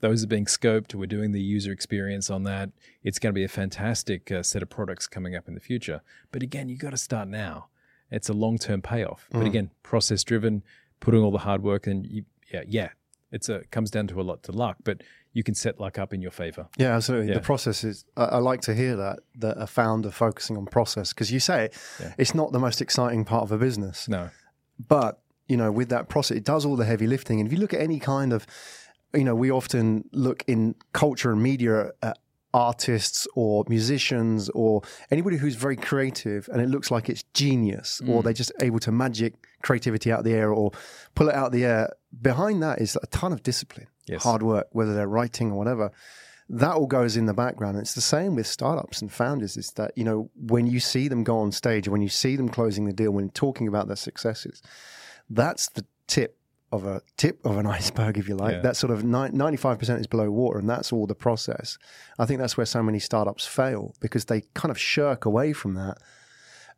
Those are being scoped. We're doing the user experience on that. It's going to be a fantastic uh, set of products coming up in the future. But again, you've got to start now it's a long term payoff. Mm. But again, process driven, putting all the hard work and you, yeah, yeah, it's a it comes down to a lot to luck, but you can set luck up in your favor. Yeah, absolutely. Yeah. The process is. I, I, like to hear that that a founder focusing on process because you say yeah. it's not the most exciting part of a business. No, but you know, with that process, it does all the heavy lifting. And if you look at any kind of you know, we often look in culture and media at artists or musicians or anybody who's very creative and it looks like it's genius mm. or they're just able to magic creativity out of the air or pull it out of the air behind that is a ton of discipline yes. hard work whether they're writing or whatever that all goes in the background it's the same with startups and founders is that you know when you see them go on stage when you see them closing the deal when talking about their successes that's the tip of a tip of an iceberg, if you like. Yeah. That sort of 95% is below water, and that's all the process. I think that's where so many startups fail because they kind of shirk away from that.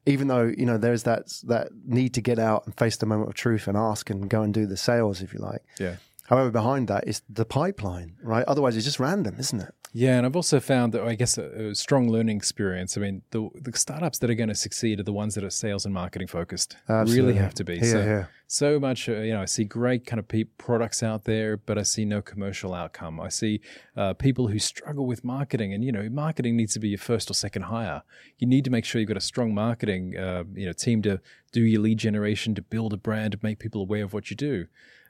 Even though you know there's that that need to get out and face the moment of truth and ask and go and do the sales, if you like. Yeah. However, behind that is the pipeline, right? Otherwise, it's just random, isn't it? Yeah, and I've also found that I guess a, a, strong learning experience. I mean, the, the startups that are going to succeed are the ones that are sales and marketing focused. Absolutely. Really have to be. so, yeah. so much, uh, you know, I see great kind of pe- products out there, but I see no commercial outcome. I see uh, people who struggle with marketing, and you know, marketing needs to be your first or second hire. You need to make sure you've got a strong marketing, uh, you know, team to do your lead generation, to build a brand, to make people aware of what you do.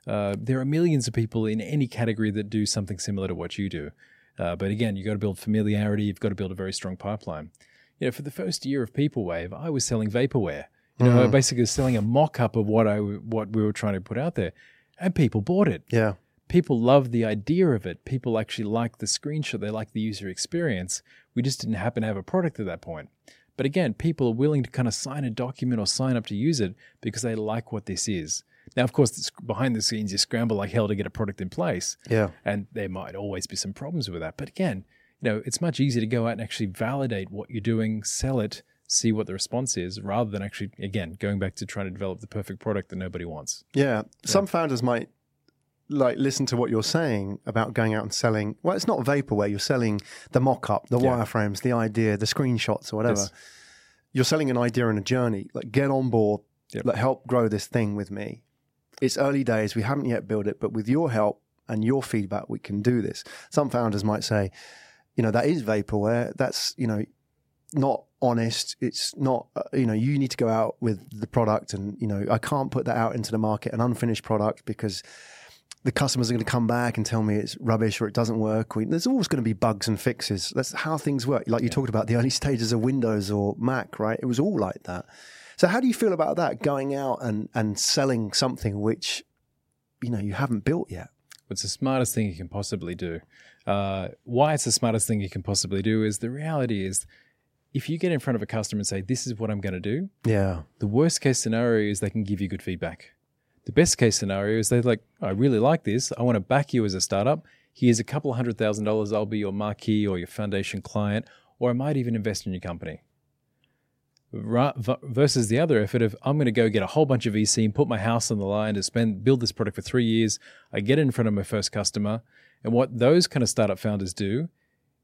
Uh, there are millions of people in any category that do something similar to what you do. Uh, but again, you've got to build familiarity. You've got to build a very strong pipeline. You know, for the first year of PeopleWave, I was selling vaporware. You know, mm-hmm. I basically was selling a mock-up of what I what we were trying to put out there, and people bought it. Yeah, people love the idea of it. People actually like the screenshot. They like the user experience. We just didn't happen to have a product at that point. But again, people are willing to kind of sign a document or sign up to use it because they like what this is. Now, of course, behind the scenes, you scramble like hell to get a product in place. Yeah. And there might always be some problems with that. But again, you know, it's much easier to go out and actually validate what you're doing, sell it, see what the response is, rather than actually, again, going back to trying to develop the perfect product that nobody wants. Yeah. yeah. Some founders might like listen to what you're saying about going out and selling. Well, it's not vaporware. You're selling the mock-up, the yeah. wireframes, the idea, the screenshots, or whatever. Yes. You're selling an idea and a journey. Like, get on board. Yep. Like, help grow this thing with me it's early days. We haven't yet built it, but with your help and your feedback, we can do this. Some founders might say, you know, that is vaporware. That's, you know, not honest. It's not, uh, you know, you need to go out with the product and, you know, I can't put that out into the market, an unfinished product, because the customers are going to come back and tell me it's rubbish or it doesn't work. We, there's always going to be bugs and fixes. That's how things work. Like you yeah. talked about the early stages of Windows or Mac, right? It was all like that. So how do you feel about that going out and, and selling something which, you know, you haven't built yet? It's the smartest thing you can possibly do. Uh, why it's the smartest thing you can possibly do is the reality is if you get in front of a customer and say, this is what I'm going to do. Yeah. The worst case scenario is they can give you good feedback. The best case scenario is they're like, I really like this. I want to back you as a startup. Here's a couple hundred thousand dollars. I'll be your marquee or your foundation client, or I might even invest in your company versus the other effort of I'm going to go get a whole bunch of VC and put my house on the line to spend build this product for three years. I get in front of my first customer, and what those kind of startup founders do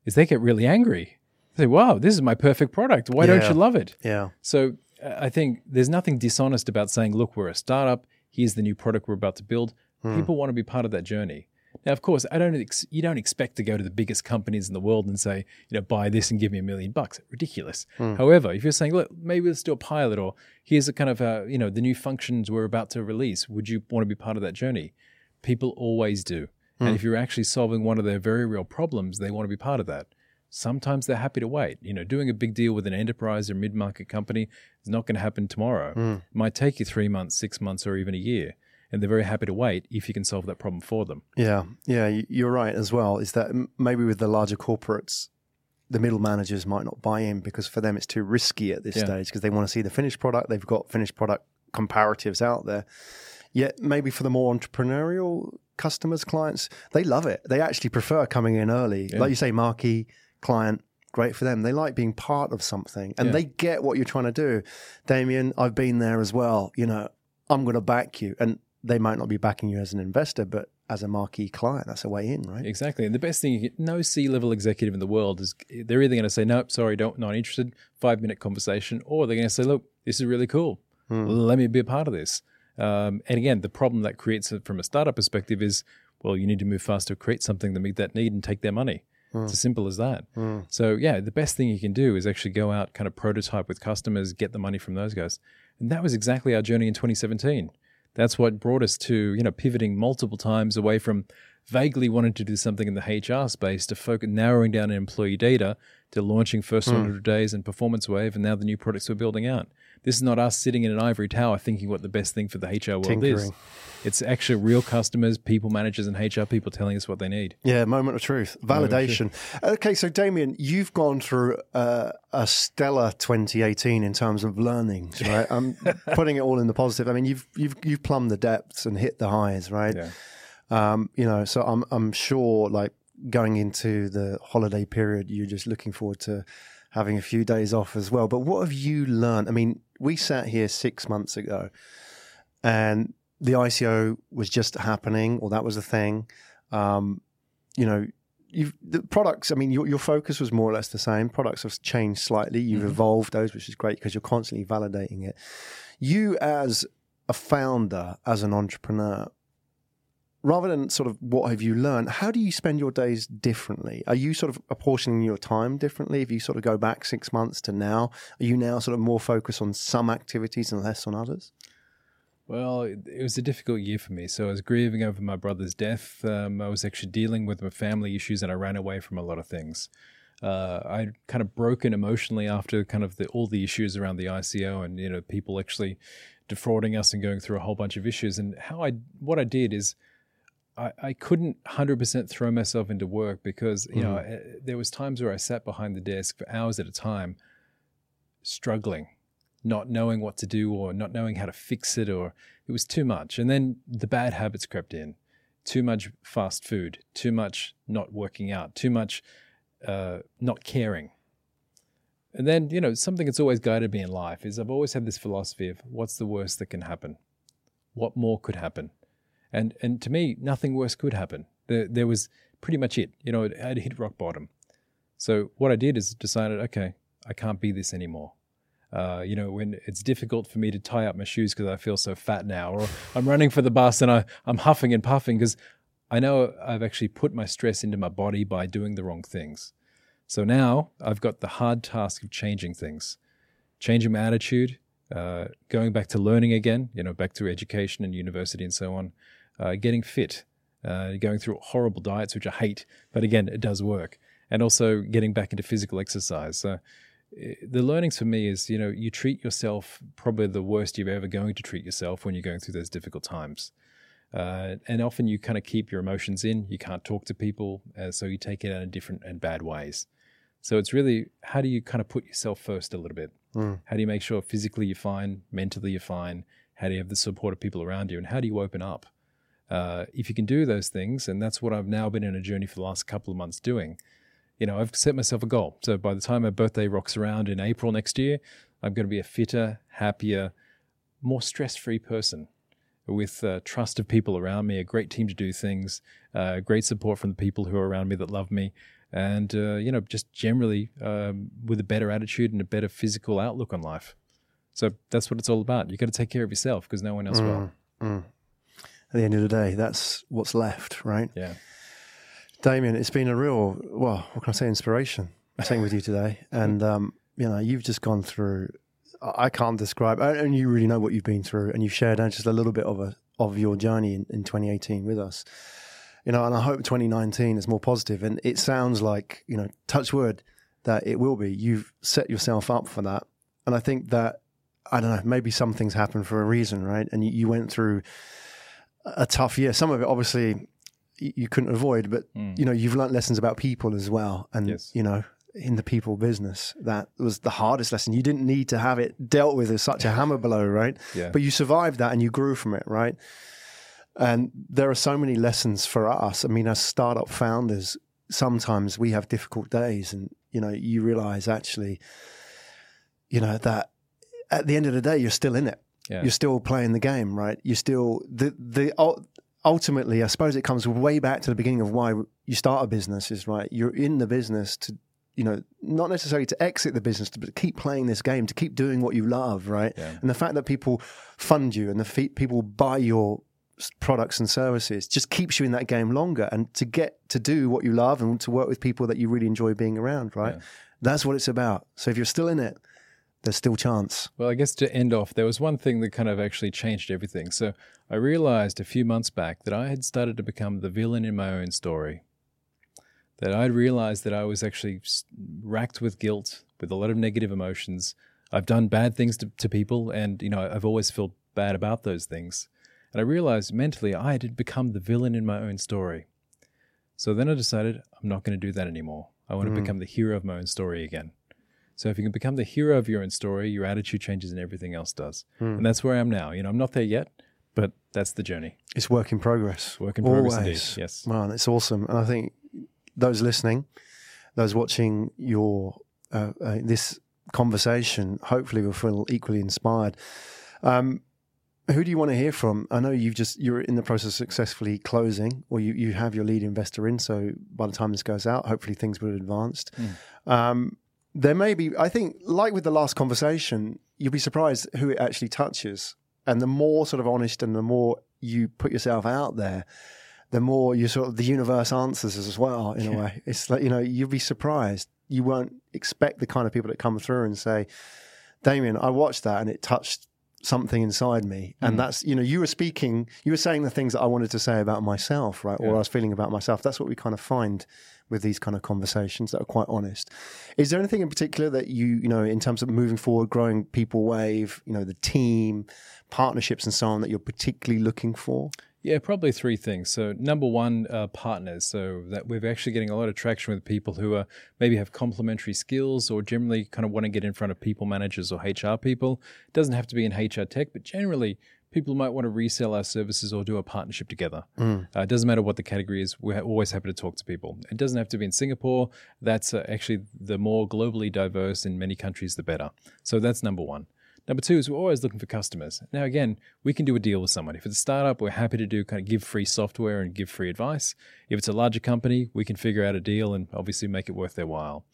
is they get really angry. They say, "Wow, this is my perfect product. Why yeah. don't you love it?" Yeah. So uh, I think there's nothing dishonest about saying, "Look, we're a startup. Here's the new product we're about to build." Hmm. People want to be part of that journey. Now, of course, I don't. Ex- you don't expect to go to the biggest companies in the world and say, you know, buy this and give me a million bucks. Ridiculous. Hmm. However, if you're saying, look, maybe let's do a pilot, or here's a kind of, uh, you know, the new functions we're about to release. Would you want to be part of that journey? People always do. Hmm. And if you're actually solving one of their very real problems, they want to be part of that. Sometimes they're happy to wait. You know, doing a big deal with an enterprise or mid-market company is not going to happen tomorrow. Hmm. It might take you three months, six months, or even a year and they're very happy to wait if you can solve that problem for them. Yeah, yeah, you're right as well. Is that maybe with the larger corporates, the middle managers might not buy in because for them it's too risky at this yeah. stage because they want to see the finished product. They've got finished product comparatives out there. Yet maybe for the more entrepreneurial customers, clients, they love it. They actually prefer coming in early. Yeah. Like you say, marquee client, great for them. They like being part of something and yeah. they get what you're trying to do. Damien, I've been there as well. You know, I'm going to back you. And they might not be backing you as an investor, but as a marquee client, that's a way in, right? Exactly. And the best thing, you get, no C level executive in the world is they're either going to say, nope, sorry, don't, not interested, five minute conversation, or they're going to say, look, this is really cool. Hmm. Let me be a part of this. Um, and again, the problem that creates from a startup perspective is, well, you need to move fast to create something to meet that need and take their money. Hmm. It's as simple as that. Hmm. So, yeah, the best thing you can do is actually go out, kind of prototype with customers, get the money from those guys. And that was exactly our journey in 2017 that's what brought us to you know pivoting multiple times away from vaguely wanting to do something in the HR space to focus narrowing down employee data to launching first mm. 100 days and performance wave and now the new products we're building out. This is not us sitting in an ivory tower thinking what the best thing for the HR world Tinkering. is. It's actually real customers, people managers, and HR people telling us what they need. Yeah, moment of truth, validation. Of truth. Okay, so Damien, you've gone through uh, a stellar 2018 in terms of learnings, right? I'm putting it all in the positive. I mean, you've you've you've plumbed the depths and hit the highs, right? Yeah. Um, you know, so I'm I'm sure like going into the holiday period, you're just looking forward to having a few days off as well. But what have you learned? I mean, we sat here six months ago and the ICO was just happening, or that was a thing. Um, you know, the products. I mean, your, your focus was more or less the same. Products have changed slightly. You've mm-hmm. evolved those, which is great because you're constantly validating it. You, as a founder, as an entrepreneur, rather than sort of what have you learned, how do you spend your days differently? Are you sort of apportioning your time differently? If you sort of go back six months to now, are you now sort of more focused on some activities and less on others? Well, it was a difficult year for me. So I was grieving over my brother's death. Um, I was actually dealing with my family issues, and I ran away from a lot of things. Uh, I'd kind of broken emotionally after kind of the, all the issues around the ICO, and you know people actually defrauding us and going through a whole bunch of issues. And how I what I did is I, I couldn't 100% throw myself into work because, you mm. know, eh, there was times where I sat behind the desk for hours at a time struggling, not knowing what to do or not knowing how to fix it or it was too much. And then the bad habits crept in. Too much fast food, too much not working out, too much uh, not caring. And then, you know, something that's always guided me in life is I've always had this philosophy of what's the worst that can happen? What more could happen? And and to me, nothing worse could happen. There, there was pretty much it. You know, it had hit rock bottom. So what I did is decided, okay, I can't be this anymore. Uh, you know, when it's difficult for me to tie up my shoes because I feel so fat now, or I'm running for the bus and I, I'm huffing and puffing because I know I've actually put my stress into my body by doing the wrong things. So now I've got the hard task of changing things, changing my attitude, uh, going back to learning again, you know, back to education and university and so on, uh, getting fit, uh, going through horrible diets, which I hate, but again, it does work, and also getting back into physical exercise. So eh, the learnings for me is, you know, you treat yourself probably the worst you're ever going to treat yourself when you're going through those difficult times. Uh, and often you kind of keep your emotions in. You can't talk to people, uh, so you take it out in different and bad ways. So it's really how do you kind of put yourself first a little bit? Mm. How do you make sure physically you're fine, mentally you're fine? How do you have the support of people around you? And how do you open up? Uh, if you can do those things, and that's what I've now been in a journey for the last couple of months doing, you know, I've set myself a goal. So by the time my birthday rocks around in April next year, I'm going to be a fitter, happier, more stress free person with uh, trust of people around me, a great team to do things, uh, great support from the people who are around me that love me, and uh, you know, just generally um, with a better attitude and a better physical outlook on life. So that's what it's all about. You've got to take care of yourself because no one else mm, will. Mm. At the end of the day, that's what's left, right? Yeah. Damien, it's been a real, well, what can I say, inspiration sitting with you today. And, um, you know, you've just gone through, I can't describe, and you really know what you've been through, and you've shared just a little bit of a, of your journey in, in 2018 with us. You know, and I hope 2019 is more positive. And it sounds like, you know, touch wood, that it will be. You've set yourself up for that. And I think that, I don't know, maybe some things happen for a reason, right? And you, you went through a tough year. Some of it, obviously, you couldn't avoid, but mm. you know, you've learned lessons about people as well. And, yes. you know, in the people business, that was the hardest lesson. You didn't need to have it dealt with as such a hammer blow, right? Yeah. But you survived that and you grew from it, right? And there are so many lessons for us. I mean, as startup founders, sometimes we have difficult days and, you know, you realize actually, you know, that at the end of the day, you're still in it. Yeah. You're still playing the game, right? You're still the the ultimately, I suppose it comes way back to the beginning of why you start a business. Is right, you're in the business to, you know, not necessarily to exit the business, but to keep playing this game, to keep doing what you love, right? Yeah. And the fact that people fund you and the fe- people buy your products and services just keeps you in that game longer and to get to do what you love and to work with people that you really enjoy being around right yeah. that's what it's about so if you're still in it there's still chance. Well, I guess to end off, there was one thing that kind of actually changed everything. So I realized a few months back that I had started to become the villain in my own story. That I'd realized that I was actually racked with guilt, with a lot of negative emotions. I've done bad things to, to people, and you know I've always felt bad about those things. And I realized mentally I had become the villain in my own story. So then I decided I'm not going to do that anymore. I want mm. to become the hero of my own story again. So if you can become the hero of your own story, your attitude changes and everything else does. Hmm. And that's where I am now. You know, I'm not there yet, but that's the journey. It's work in progress. Work in progress Always. indeed. Yes. Man, it's awesome. And I think those listening, those watching your uh, uh, this conversation, hopefully will feel equally inspired. Um, who do you want to hear from? I know you've just you're in the process of successfully closing, or you, you have your lead investor in. So by the time this goes out, hopefully things will have advanced. Mm. Um, there may be, I think, like with the last conversation, you'll be surprised who it actually touches. And the more sort of honest and the more you put yourself out there, the more you sort of the universe answers as well in yeah. a way. It's like, you know, you'll be surprised. You won't expect the kind of people that come through and say, Damien, I watched that and it touched something inside me. And mm. that's, you know, you were speaking, you were saying the things that I wanted to say about myself, right? Yeah. Or I was feeling about myself. That's what we kind of find with these kind of conversations that are quite honest. Is there anything in particular that you, you know, in terms of moving forward, growing People Wave, you know, the team, partnerships and so on that you're particularly looking for? Yeah, probably three things. So, number one, uh, partners. So that we're actually getting a lot of traction with people who are maybe have complementary skills or generally kind of want to get in front of people managers or HR people. It doesn't have to be in HR tech, but generally people might want to resell our services or do a partnership together. Mm. Uh, it doesn't matter what the category is. We're always happy to talk to people. It doesn't have to be in Singapore. That's uh, actually the more globally diverse in many countries, the better. So that's number one. Number two is we're always looking for customers. Now, again, we can do a deal with someone. If it's a startup, we're happy to do kind of give free software and give free advice. If it's a larger company, we can figure out a deal and obviously make it worth their while.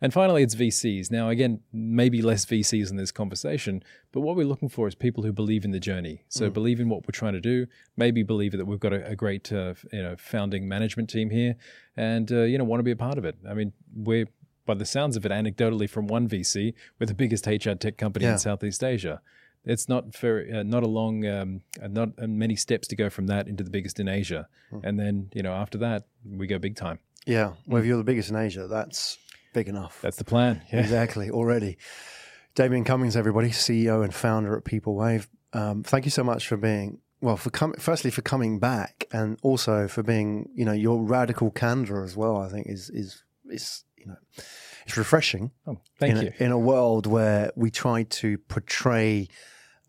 And finally, it's VCs. Now, again, maybe less VCs in this conversation, but what we're looking for is people who believe in the journey. So mm. believe in what we're trying to do. Maybe believe that we've got a, a great, uh, you know, founding management team here, and uh, you know, want to be a part of it. I mean, we're by the sounds of it, anecdotally from one VC, we're the biggest HR tech company yeah. in Southeast Asia. It's not very, uh, not a long, um, uh, not uh, many steps to go from that into the biggest in Asia, mm. and then you know after that we go big time. Yeah, well, if you're the biggest in Asia, that's big enough. That's the plan. Yeah. Exactly. Already. Damien Cummings, everybody, CEO and founder at People Wave. Um, thank you so much for being well for com- firstly for coming back and also for being you know your radical candor as well. I think is is is you know it's refreshing. Oh, thank in you. A, in a world where we try to portray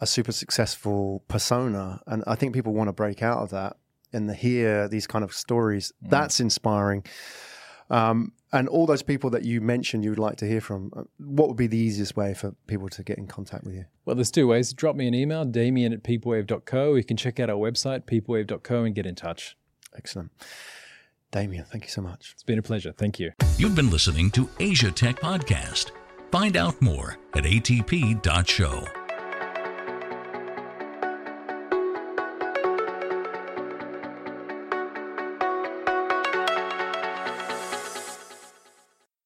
a super successful persona, and I think people want to break out of that and hear these kind of stories. Mm. That's inspiring. Um, and all those people that you mentioned you would like to hear from, uh, what would be the easiest way for people to get in contact with you? Well, there's two ways. Drop me an email, damien at peoplewave.co. You can check out our website, peoplewave.co, and get in touch. Excellent. Damien, thank you so much. It's been a pleasure. Thank you. You've been listening to Asia Tech Podcast. Find out more at atp.show.